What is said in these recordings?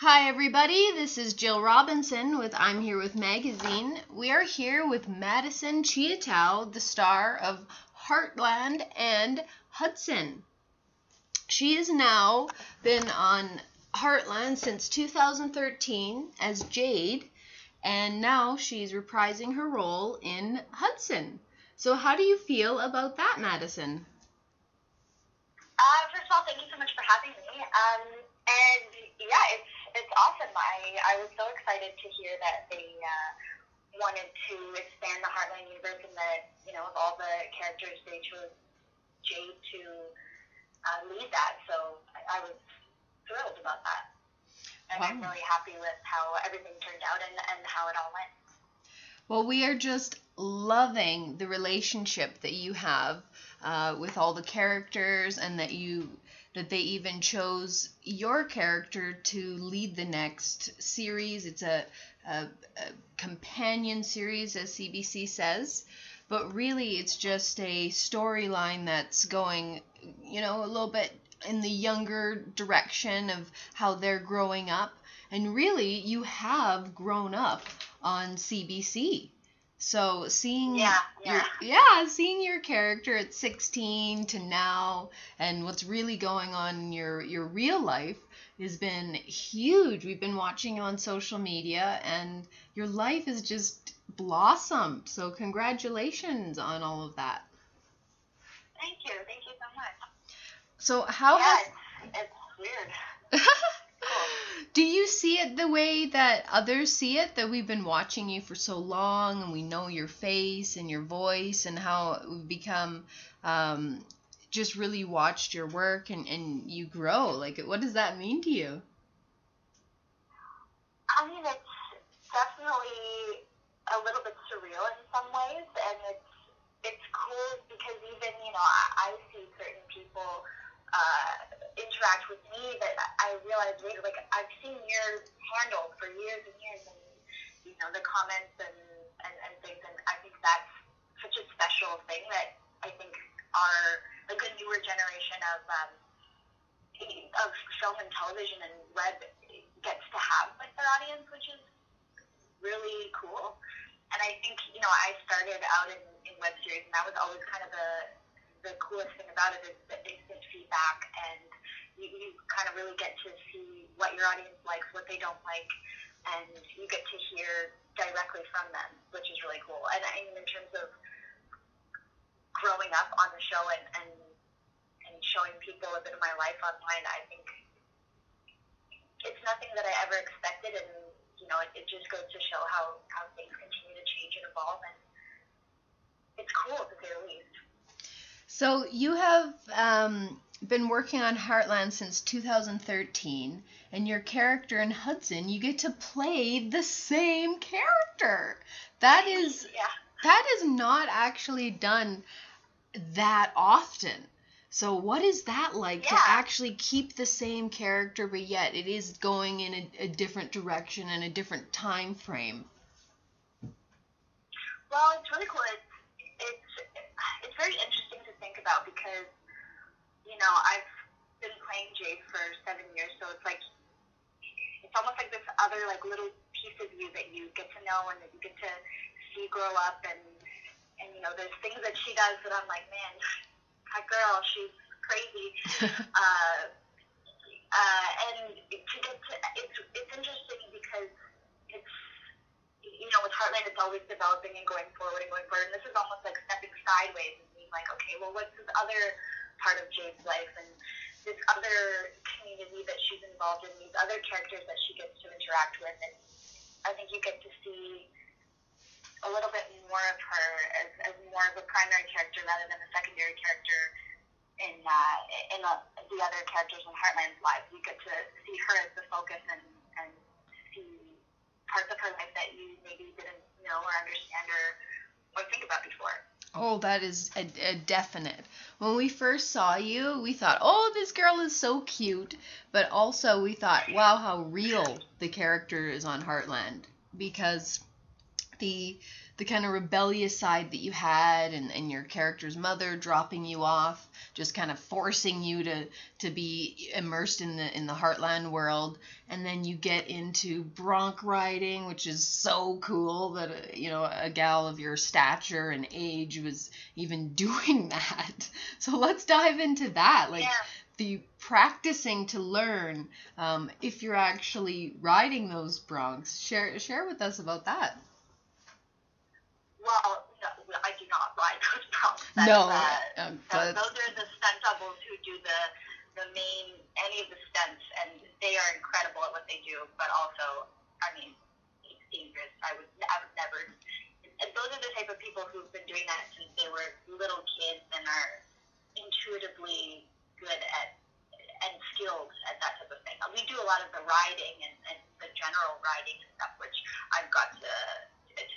Hi, everybody. This is Jill Robinson with I'm Here with Magazine. We are here with Madison Cheeatow, the star of Heartland and Hudson. She has now been on Heartland since 2013 as Jade, and now she's reprising her role in Hudson. So, how do you feel about that, Madison? Uh, first of all, thank you so much for having me. Um, and yeah, it's it's awesome. I I was so excited to hear that they uh, wanted to expand the Heartland universe and that you know of all the characters they chose Jade to uh, lead that. So I, I was thrilled about that. And I'm really happy with how everything turned out and, and how it all went. Well, we are just loving the relationship that you have uh, with all the characters, and that you that they even chose your character to lead the next series. It's a, a, a companion series, as CBC says, but really it's just a storyline that's going, you know, a little bit in the younger direction of how they're growing up. And really, you have grown up on CBC. So seeing Yeah, your yeah. yeah, seeing your character at 16 to now and what's really going on in your your real life has been huge. We've been watching you on social media and your life has just blossomed. So congratulations on all of that. Thank you. Thank you so much. So how yeah, has it's, it's weird. Do you see it the way that others see it? That we've been watching you for so long and we know your face and your voice and how we've become um, just really watched your work and, and you grow. Like, what does that mean to you? I mean, it's definitely a little bit surreal in some ways, and it's it's cool because even you know I, I see certain people uh, interact with me that I realize later, like I've seen your handle for years and years, and you know the comments and, and and things, and I think that's such a special thing that I think our like a newer generation of um, of film and television and web gets to have with their audience, which is really cool. And I think, you know, I started out in, in web series, and that was always kind of the, the coolest thing about it is the instant feedback, and you, you kind of really get to see what your audience likes, what they don't like, and you get to hear directly from them, which is really cool. And I mean, in terms of growing up on the show and, and, and showing people a bit of my life online, I think it's nothing that I ever expected, and you know, it, it just goes to show how, how things continue to change and evolve, and it's cool to say the least. So you have um, been working on Heartland since 2013, and your character in Hudson, you get to play the same character. That is Yeah. that is not actually done that often. So what is that like to actually keep the same character but yet it is going in a, a different direction and a different time frame? Well, it's really cool. It's it's it's very interesting to think about because you know I've been playing Jade for seven years, so it's like it's almost like this other like little piece of you that you get to know and that you get to see grow up and and you know there's things that she does that I'm like man that girl she's crazy. Uh, uh, and to get to it's it's interesting because it's you know with Heartland it's always developing and going forward and going forward and this is almost like stepping sideways and being like okay well what's this other part of Jade's life and this other community that she's involved in these other characters that she gets to interact with and I think you get to see a little bit more of her as, as more of a primary character rather than a secondary character in uh, in uh, the other characters in Heartland's lives. You get to see her as the focus and, and see parts of her life that you maybe didn't know or understand or, or think about before. Oh, that is a, a definite. When we first saw you, we thought, oh, this girl is so cute. But also, we thought, wow, how real the character is on Heartland. Because the the kind of rebellious side that you had and, and your character's mother dropping you off just kind of forcing you to to be immersed in the in the heartland world. And then you get into bronc riding which is so cool that uh, you know a gal of your stature and age was even doing that. So let's dive into that like yeah. the practicing to learn um, if you're actually riding those broncs. Share share with us about that Well, no, I do not ride those broncs. That's, No, uh, um, tho- but- those are the stunt doubles who do the the main any of the stunts, and they are incredible at what they do. But also, I mean, it's dangerous. I would I would never. And those are the type of people who've been doing that since they were little kids and are intuitively good at and skilled at that type of thing. We do a lot of the riding and, and the general riding and stuff, which I've got to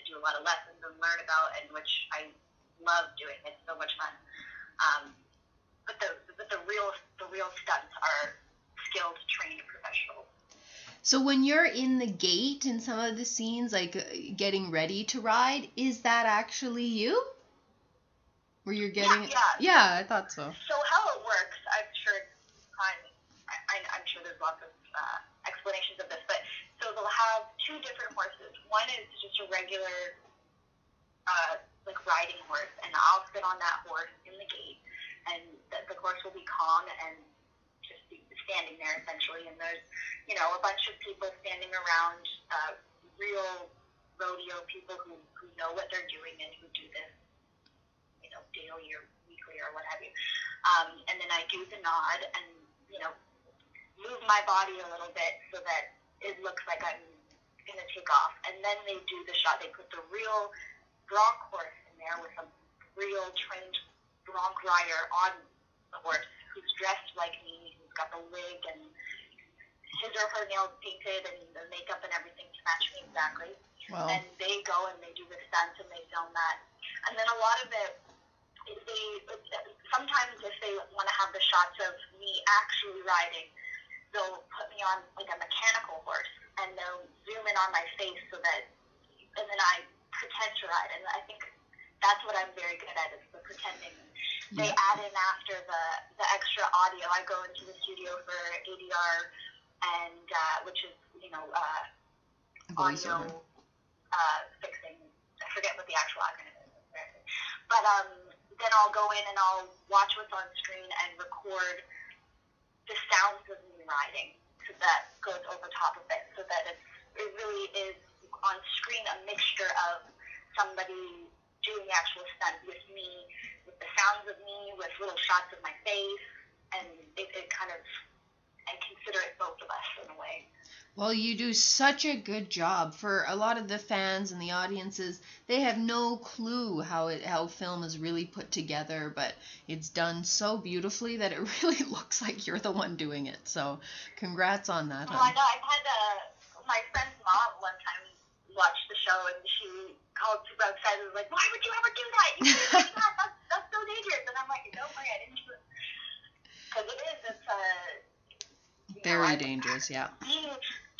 do a lot of lessons and learn about, and which I love doing. It's so much fun. Um, but the but the real the real stunts are skilled, trained professionals. So when you're in the gate in some of the scenes, like uh, getting ready to ride, is that actually you? Where you're getting? yeah. Yeah, I thought so. So how it works, I'm sure I'm, I'm sure there's lots of uh, explanations of this, but they'll have two different horses. One is just a regular, uh, like riding horse, and I'll sit on that horse in the gate, and the, the horse will be calm and just be standing there essentially. And there's, you know, a bunch of people standing around, uh, real rodeo people who, who know what they're doing and who do this, you know, daily or weekly or what have you. Um, and then I do the nod and, you know, move my body a little bit so that it looks like I'm going to take off. And then they do the shot. They put the real bronc horse in there with a real trained bronc rider on the horse who's dressed like me, who's got the wig and his or her nails painted and the makeup and everything to match me exactly Well, and they go and they do the stunts and they film that. And then a lot of it, they sometimes if they want to have the shots of me actually riding, they'll put me on like a mechanical horse and they'll zoom in on my face so that, and then I pretend to ride. And I think that's what I'm very good at is the pretending. They Yeah. add in after the the extra audio. I go into the studio for ADR, and uh, which is you know. Uh, audio uh, fixing. I forget what the actual acronym is. But um, then I'll go in and I'll watch what's on screen and record the sounds of me riding, so that goes over top of it, so that it's, it really is on screen a mixture of somebody doing the actual stunt with me, with the sounds of me, with little shots of my face, and it, it kind of and consider it both of us in a way. Well, you do such a good job for a lot of the fans and the audiences. They have no clue how it how film is really put together, but it's done so beautifully that it really looks like you're the one doing it. So, congrats on that. Well, I know. I've had uh, my friend's mom one time watch the show and she called super excited. Was like, "Why would you ever do that? You can't that. That's, that's so dangerous." And I'm like, "Don't worry, I didn't do it." Because it is. It's uh, you know, Very I- dangerous, yeah. being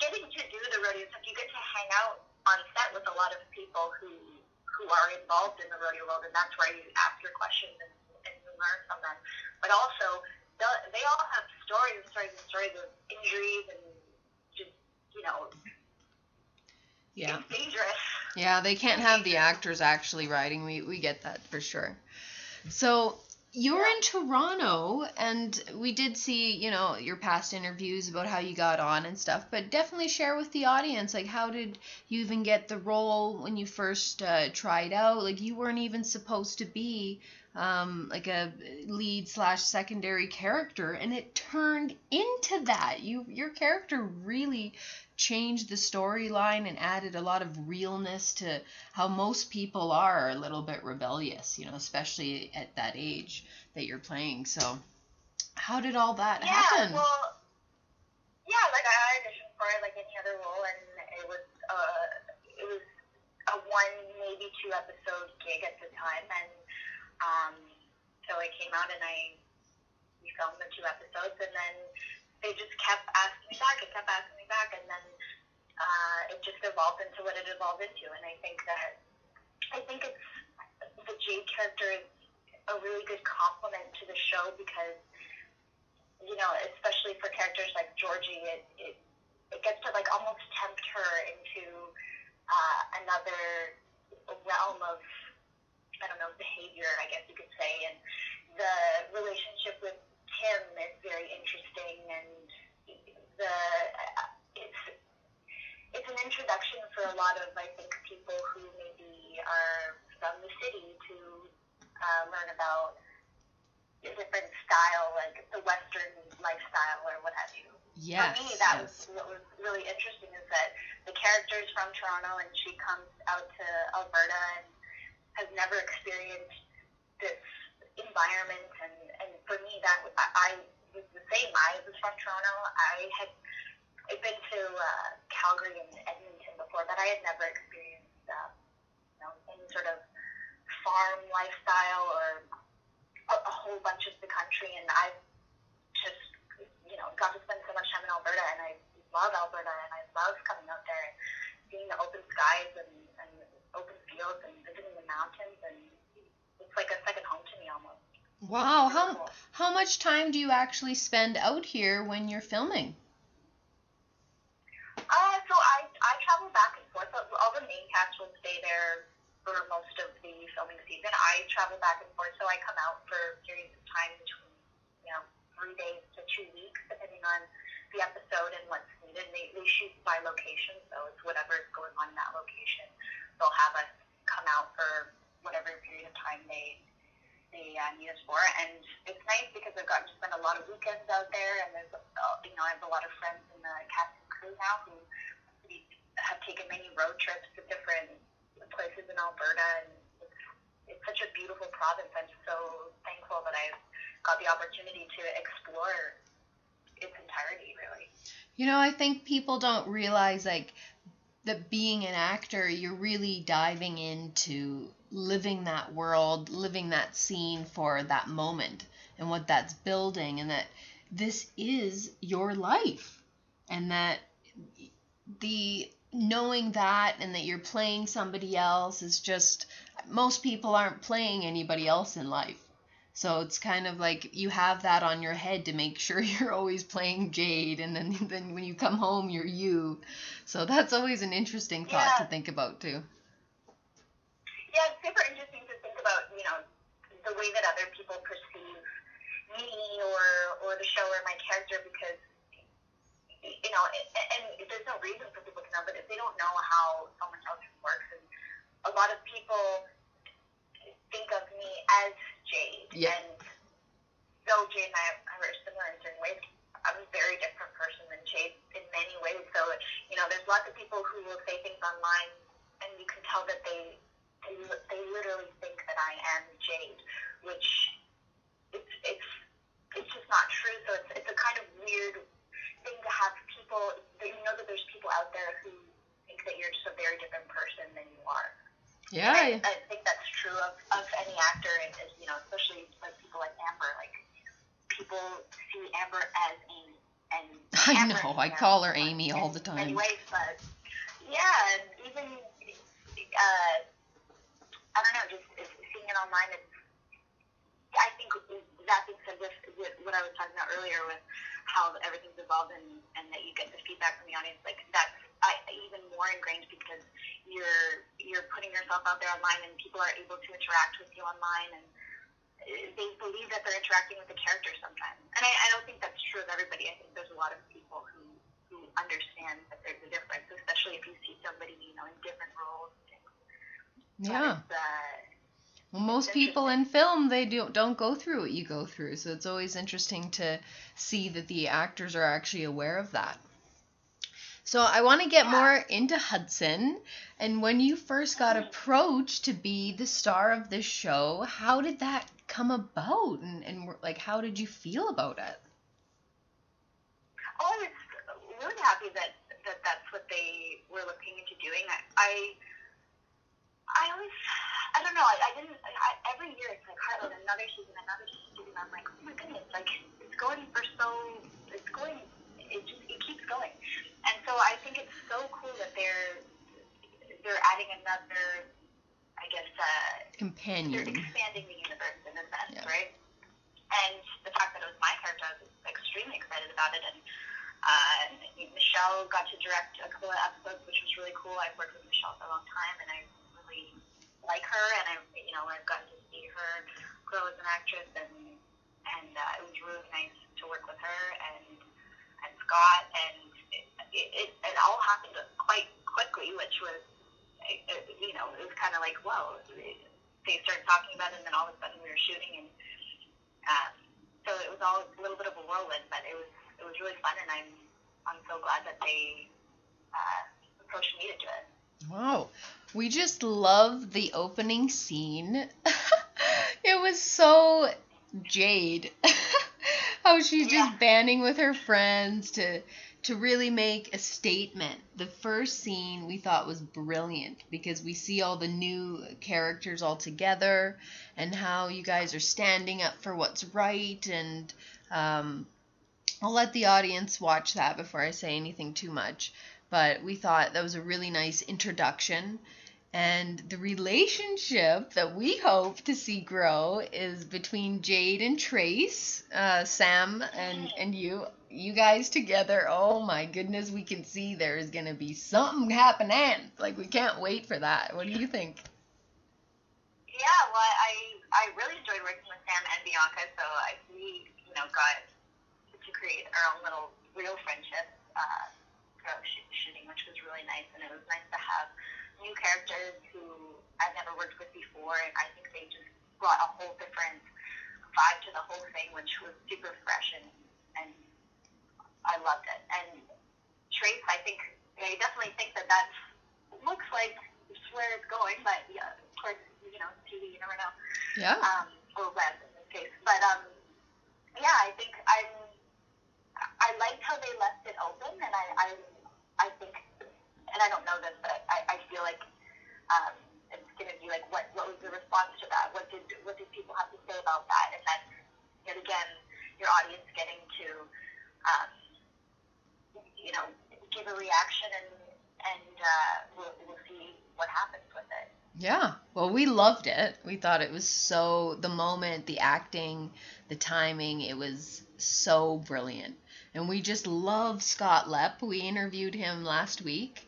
getting to do the rodeo stuff, you get to hang out on set with a lot of people who who are involved in the rodeo world, and that's where you ask your questions and, and you learn from them. But also, they all have stories and stories and stories of injuries and just you know, Yeah. it's dangerous. Yeah, they can't have the actors actually riding. We we get that for sure. So you're in Toronto, and we did see, you know, your past interviews about how you got on and stuff. But definitely share with the audience, like, how did you even get the role when you first uh, tried out? Like, you weren't even supposed to be um, like a lead slash secondary character, and it turned into that. You your character really changed the storyline and added a lot of realness to how most people are a little bit rebellious, you know, especially at that age that you're playing. So, how did all that Yeah, happen? well, yeah, like I auditioned for it like any other role, and it was uh, it was a one maybe two episode gig at the time, and um, so it came out, and I we filmed the two episodes, and then they just kept asking me back, it kept asking back, and then uh, it just evolved into what it evolved into, and I think that I think it's the Jade character is a really good complement to the show because you know, especially for characters like Georgie, it it, it gets to like almost tempt her into uh, another realm of I don't know behavior, I guess you could say, and the relationship with Tim is very interesting, and the introduction for a lot of I think people who maybe are from the city to uh, learn about a different style, like the Western lifestyle or what have you. Yes. For me, that yes. was what was really interesting is that the character is from Toronto and she comes out to Alberta and has never experienced this environment. And, and for me, that I, I was the same. I was from Toronto. I had I'd been to uh, Calgary and Edmonton before, but I had never experienced uh, you know any sort of farm lifestyle or a, a whole bunch of the country. And I just you know got to spend so much time in Alberta, and I love Alberta, and I love coming out there and seeing the open skies and, and open fields and visiting the mountains, and it's like a second home to me almost. Wow. How how much time do you actually spend out here when you're filming? Uh, so I I travel back and forth. All all the main cast will stay there for most of the filming season. I travel back and forth, so I come out for periods of time between you know three days to two weeks, depending on the episode and what's needed. They they shoot by location, so it's whatever is going on in that location. They'll have us come out for whatever period of time they they uh, need us for, and it's nice because I've gotten to spend a lot of weekends out there, and there's uh, you know I have a lot of friends in the cast and crew now who have taken many road trips to different places in Alberta, and it's it's such a beautiful province. I'm so thankful that I've got the opportunity to explore its entirety, really. You know, I think people don't realize like that being an actor, you're really diving into living that world, living that scene for that moment and what that's building and that this is your life and that the knowing that and that you're playing somebody else is just most people aren't playing anybody else in life. So it's kind of like you have that on your head to make sure you're always playing Jade, and then then when you come home, you're you. So that's always an interesting thought to think about too. Yeah, it's super interesting to think about, you know, the way that other people perceive me or or the show or my character because you know, and, and there's no reason for people to know, but if they don't know how someone else works, and a lot of people think of me as Jade, Yeah. and though Jade and I are very similar in certain ways, I'm a very different person than Jade in many ways. So, you know, there's lots of people who will say things online, and you can tell that they they, li- they literally think that I am Jade, which it's it's it's just not true. So it's it's a kind of weird thing to have people that you know that there's people out there who think that you're just a very different person than you are. Yeah. I, I think that's true of, of any actor, and is you know, especially like people like Amber. Like people see Amber as Amy, and I Amber know. I call her Amy all the time. ways, but yeah, even uh, I don't know, just seeing it online. It's I think that being said, with, with what I was talking about earlier, with how everything's evolved and, and that you get the feedback from the audience, like that's I, even more ingrained because you're you're putting yourself out there online and people are able to interact with you online and they believe that they're interacting with the character sometimes. And I, I don't think that's true of everybody. I think there's a lot of people who who understand that there's a difference, especially if you see somebody you know in different roles. Yeah. Uh, Well, most people in film they do don't go through what you go through, so it's always interesting to see that the actors are actually aware of that. So I want to get Yeah. more into Hudson, and when you first got Mhm. approached to be the star of this show, how did that come about, and and like how did you feel about it? Oh, I was really happy that, that that's what they were looking into doing. I, I, I always, I don't know, I, I didn't, I, every year it's like, Heartland, another season, another season. I'm like, oh my goodness, like, it's going for so, it's going, it just, it keeps going. And so I think it's so cool that they're, they're adding another, I guess, uh, companion. You're expanding the universe in a sense, Yeah. right? And the fact that it was my character, I was extremely excited about it. And uh, Michelle got to direct a couple of episodes, which was really cool. I've worked with Michelle for a long time, and I really like her. And I, you know, I've gotten to see her grow as an actress, and and uh, it was really nice to work with her and and Scott. And it, it, it all happened quite quickly, which was, it, it, you know, it was kind of like, whoa. They started talking about it, and then all of a sudden we were shooting, and um, so it was all a little bit of a whirlwind, but it was it was really fun, and I'm I'm so glad that they uh, approached me to do it. Wow. We just love the opening scene. it was so Jade. How she's Yeah. just banding with her friends to to really make a statement. The first scene we thought was brilliant because we see all the new characters all together and how you guys are standing up for what's right and um, I'll let the audience watch that before I say anything too much. But we thought that was a really nice introduction. And the relationship that we hope to see grow is between Jade and Trace, uh, Sam and, and you. You guys together, oh my goodness, we can see there is going to be something happening. Like, we can't wait for that. What do you think? Yeah, well, I I really enjoyed working with Sam and Bianca, so I we you know got create our own little real friendship uh, throughout sh- shooting, which was really nice, and it was nice to have new characters who I've never worked with before, and I think they just brought a whole different vibe to the whole thing, which was super fresh, and and I loved it. And Trace, I think I definitely think that that looks like it's where it's going, but yeah, of course, you know, TV, you never know Yeah. um, or web in this case. But um, yeah, I think I'm. I liked how they left it open, and I, I, I think, and I don't know this, but I, I feel like um, it's gonna be like, what, what was the response to that? What did, what did people have to say about that? And then, yet again your audience getting to, um, you know, give a reaction, and and uh, we'll, we'll see what happens with it. Yeah. Well, we loved it. We thought it was so the moment, the acting, the timing, it was so brilliant. And we just love Scott Lepp. We interviewed him last week.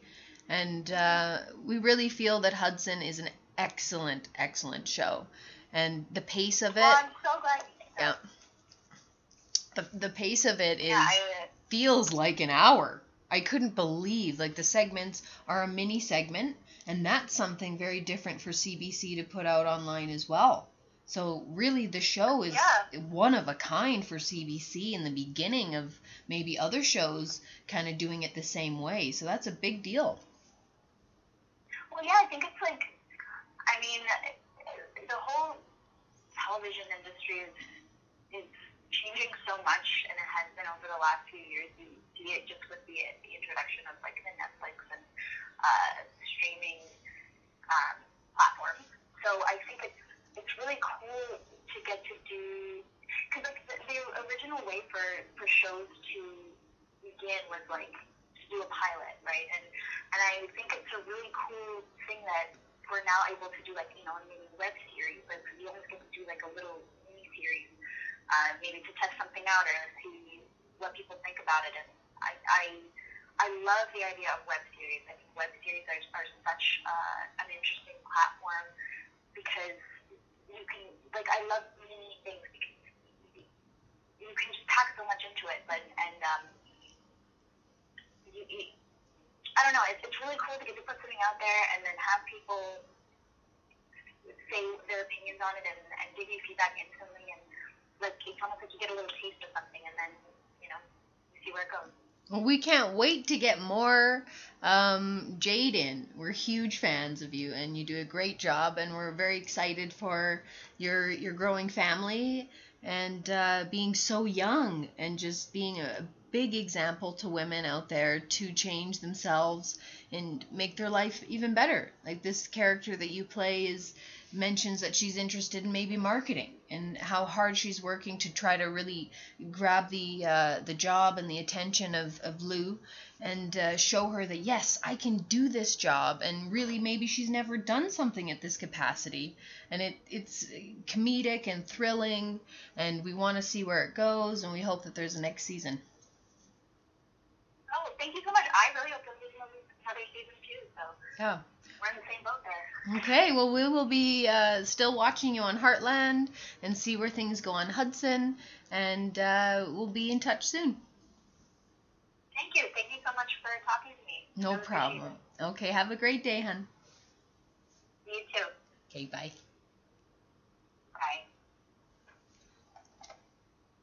And uh, we really feel that Hudson is an excellent, excellent show. And the pace of it. Well, I'm so glad. Yeah. The, the pace of it is Yeah, I, feels like an hour. I couldn't believe like the segments are a mini segment and that's something very different for CBC to put out online as well. So really the show is Yeah. one of a kind for CBC in the beginning of maybe other shows kind of doing it the same way. So that's a big deal. Well, yeah, I think it's like, I mean, the whole television industry is is changing so much, and it has been over the last few years. You see it just with the, the introduction of like the Netflix and uh, streaming um, platforms. So I think it's it's really cool to get to do because like the, the original way for for shows to begin was like to do a pilot, right? And and I think it's a really cool thing that we're now able to do like you know a mini web series. Like we always get to do like a little mini series, uh, maybe to test something out or see what people think about it. And I I, I love the idea of web series. I think web series are, are such uh, an interesting platform because you can like I love mini things because you, you can just pack so much into it, but and um, you, you, I don't know. It's, it's really cool to get to put something out there and then have people say their opinions on it and, and give you feedback instantly and like it's almost like you get a little taste of something and then you know you see where it goes. We can't wait to get more um, Jade in. We're huge fans of you, and you do a great job. And we're very excited for your your growing family and uh, being so young and just being a big example to women out there to change themselves and make their life even better. Like this character that you play is mentions that she's interested in maybe marketing and how hard she's working to try to really grab the uh, the job and the attention of, of Lou and uh, show her that yes I can do this job and really maybe she's never done something at this capacity and it it's comedic and thrilling and we want to see where it goes and we hope that there's a next season. Oh, thank you so much. I really hope there's another season too. So yeah. we're in the same boat there. Okay, well, we will be uh, still watching you on Heartland and see where things go on Hudson, and uh, we'll be in touch soon. Thank you. Thank you so much for talking to me. No problem. Okay, have a great day, hun. You too. Okay, bye.